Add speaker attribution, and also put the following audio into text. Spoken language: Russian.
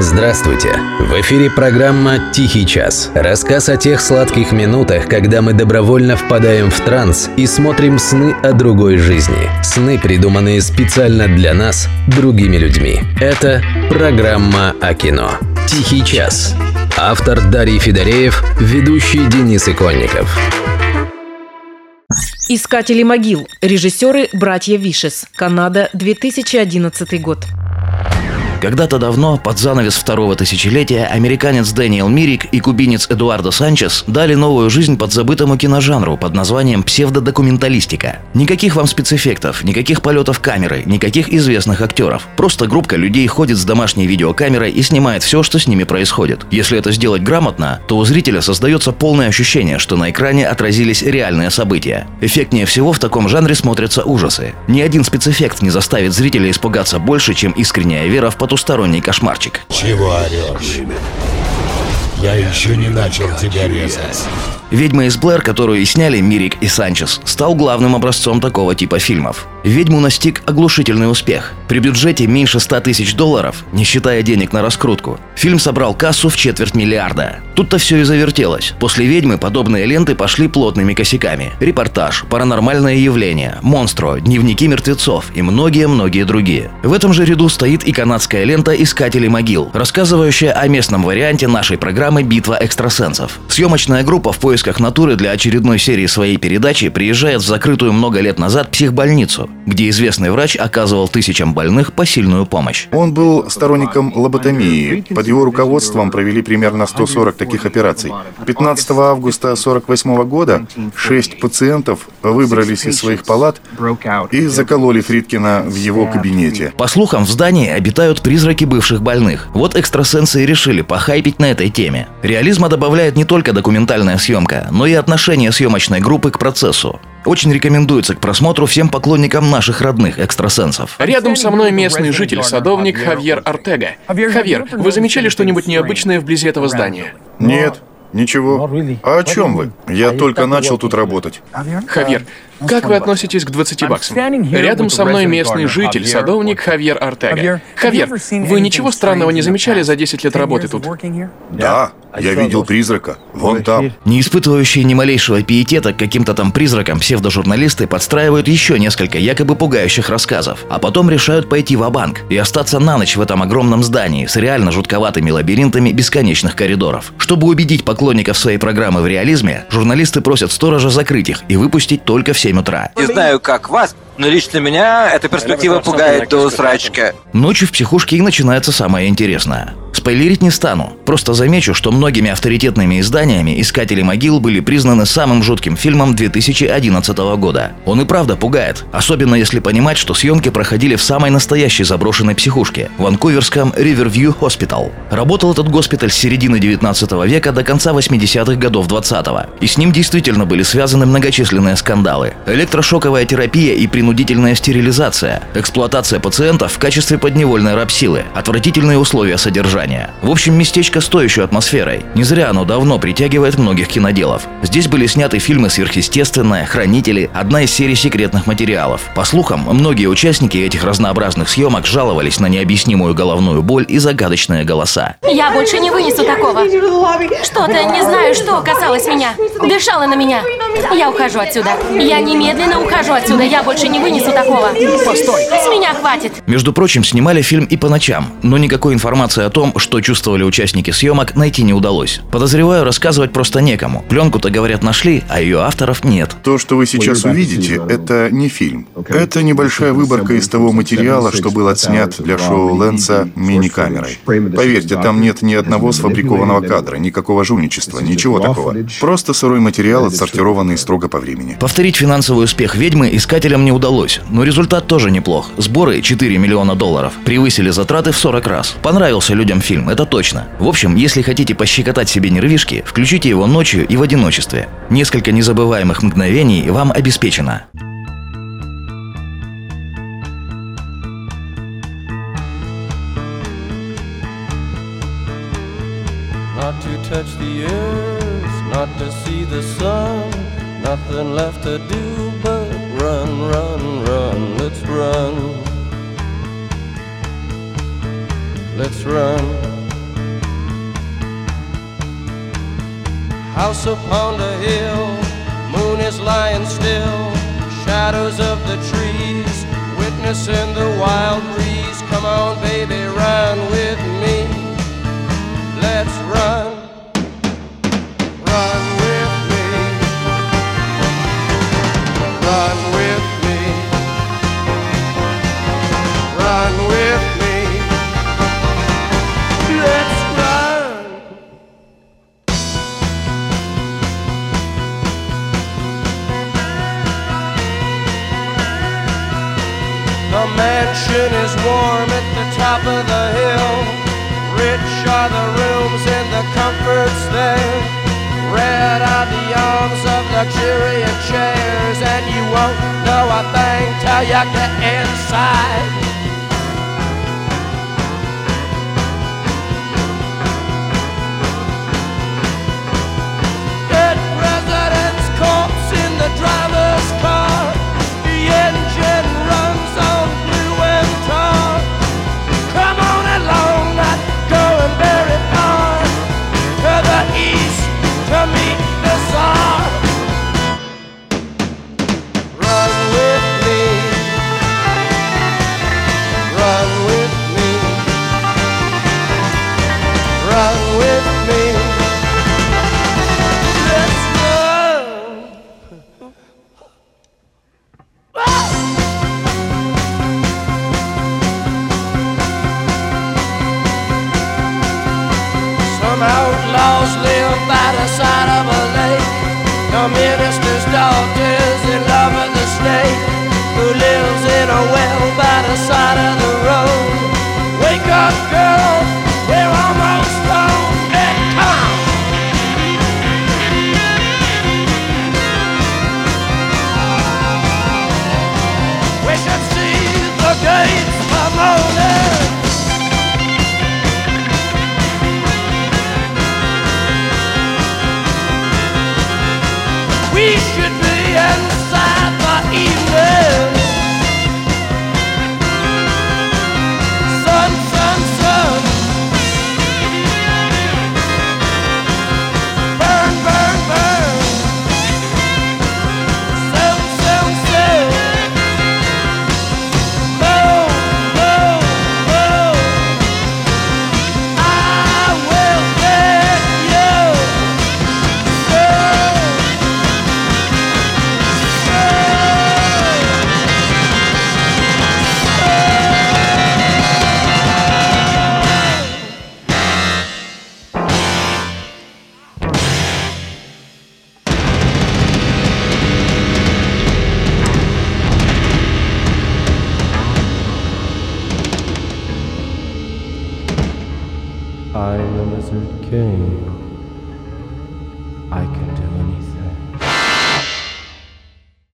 Speaker 1: Здравствуйте! В эфире программа «Тихий час». Рассказ о тех сладких минутах, когда мы добровольно впадаем в транс и смотрим сны о другой жизни. Сны, придуманные специально для нас, другими людьми. Это программа о кино. «Тихий час». Автор Дарий Федореев, ведущий Денис Иконников.
Speaker 2: Искатели могил. Режиссеры братья Вишес. Канада, 2011 год.
Speaker 3: Когда-то давно, под занавес второго тысячелетия, американец Дэниел Мирик и кубинец Эдуардо Санчес дали новую жизнь подзабытому киножанру под названием псевдодокументалистика. Никаких вам спецэффектов, никаких полетов камеры, никаких известных актеров. Просто группа людей ходит с домашней видеокамерой и снимает все, что с ними происходит. Если это сделать грамотно, то у зрителя создается полное ощущение, что на экране отразились реальные события. Эффектнее всего в таком жанре смотрятся ужасы. Ни один спецэффект не заставит зрителя испугаться больше, чем искренняя вера в потусторонний кошмарчик.
Speaker 4: Чего орешь? Я еще не начал тебя резать.
Speaker 3: «Ведьма из Блэр», которую сняли Мирик и Санчес, стал главным образцом такого типа фильмов. «Ведьму» настиг оглушительный успех. При бюджете меньше 100 тысяч долларов, не считая денег на раскрутку, фильм собрал кассу в четверть миллиарда. Тут-то все и завертелось. После «Ведьмы» подобные ленты пошли плотными косяками. Репортаж, паранормальное явление, монстро, дневники мертвецов и многие-многие другие. В этом же ряду стоит и канадская лента «Искатели могил», рассказывающая о местном варианте нашей программы «Битва экстрасенсов». Съемочная группа в поиске поисках натуры для очередной серии своей передачи приезжает в закрытую много лет назад психбольницу, где известный врач оказывал тысячам больных посильную помощь.
Speaker 5: Он был сторонником лоботомии. Под его руководством провели примерно 140 таких операций. 15 августа 1948 года шесть пациентов выбрались из своих палат и закололи Фридкина в его кабинете.
Speaker 3: По слухам, в здании обитают призраки бывших больных. Вот экстрасенсы и решили похайпить на этой теме. Реализма добавляет не только документальная съемка, съемка, но и отношение съемочной группы к процессу. Очень рекомендуется к просмотру всем поклонникам наших родных экстрасенсов.
Speaker 6: Рядом со мной местный житель, садовник Хавьер Артега. Хавьер, вы замечали что-нибудь необычное вблизи этого здания?
Speaker 5: Нет, ничего. А о чем вы? Я только начал тут работать.
Speaker 6: Хавьер, как вы относитесь к 20 баксам? Рядом со мной местный житель, садовник Хавьер Артега. Хавьер, вы ничего странного не замечали за 10 лет работы тут?
Speaker 5: Да, я видел призрака. Вон там.
Speaker 3: Не испытывающие ни малейшего пиетета к каким-то там призракам, псевдожурналисты подстраивают еще несколько якобы пугающих рассказов, а потом решают пойти в банк и остаться на ночь в этом огромном здании с реально жутковатыми лабиринтами бесконечных коридоров. Чтобы убедить поклонников своей программы в реализме, журналисты просят сторожа закрыть их и выпустить только все 7 утра.
Speaker 7: Не знаю, как вас, но лично меня эта перспектива пугает до срачка.
Speaker 3: Ночью в психушке и начинается самое интересное. Спойлерить не стану. Просто замечу, что многими авторитетными изданиями «Искатели могил» были признаны самым жутким фильмом 2011 года. Он и правда пугает. Особенно если понимать, что съемки проходили в самой настоящей заброшенной психушке – ванкуверском Riverview Hospital. Работал этот госпиталь с середины 19 века до конца 80-х годов 20-го. И с ним действительно были связаны многочисленные скандалы. Электрошоковая терапия и принудительная стерилизация. Эксплуатация пациентов в качестве подневольной рабсилы. Отвратительные условия содержания. В общем, местечко еще атмосферой. Не зря оно давно притягивает многих киноделов. Здесь были сняты фильмы «Сверхъестественное», «Хранители», одна из серий секретных материалов. По слухам, многие участники этих разнообразных съемок жаловались на необъяснимую головную боль и загадочные голоса.
Speaker 8: Я больше не вынесу такого. Что-то, не знаю что, касалось меня. Дышало на меня. Я ухожу отсюда. Я немедленно ухожу отсюда. Я больше не вынесу такого. Постой. С меня хватит.
Speaker 3: Между прочим, снимали фильм и по ночам, но никакой информации о том, что чувствовали участники съемок, найти не удалось. Подозреваю, рассказывать просто некому. Пленку-то, говорят, нашли, а ее авторов нет.
Speaker 5: То, что вы сейчас увидите, это не фильм. Это небольшая выборка из того материала, что был отснят для шоу Лэнса мини-камерой. Поверьте, там нет ни одного сфабрикованного кадра, никакого жульничества, ничего такого. Просто сырой материал, отсортированный строго по времени.
Speaker 3: Повторить финансовый успех «Ведьмы» искателям не удалось, но результат тоже неплох. Сборы 4 миллиона долларов превысили затраты в 40 раз. Понравился людям фильм, это точно. В общем, если хотите пощекотать себе нервишки, включите его ночью и в одиночестве. Несколько незабываемых мгновений вам обеспечено. Not to touch the earth, not to see the sun, nothing left to do but run, run, run, let's run. Let's run.
Speaker 9: House upon the hill, moon is lying still, shadows of the trees, witnessing the wild breeze. Come on, baby, run with mansion is warm at the top of the hill. Rich are the rooms and the comforts there. Red are the arms of luxuriant chairs, and you won't know a thing till you get inside. a. We should be inside
Speaker 10: it came.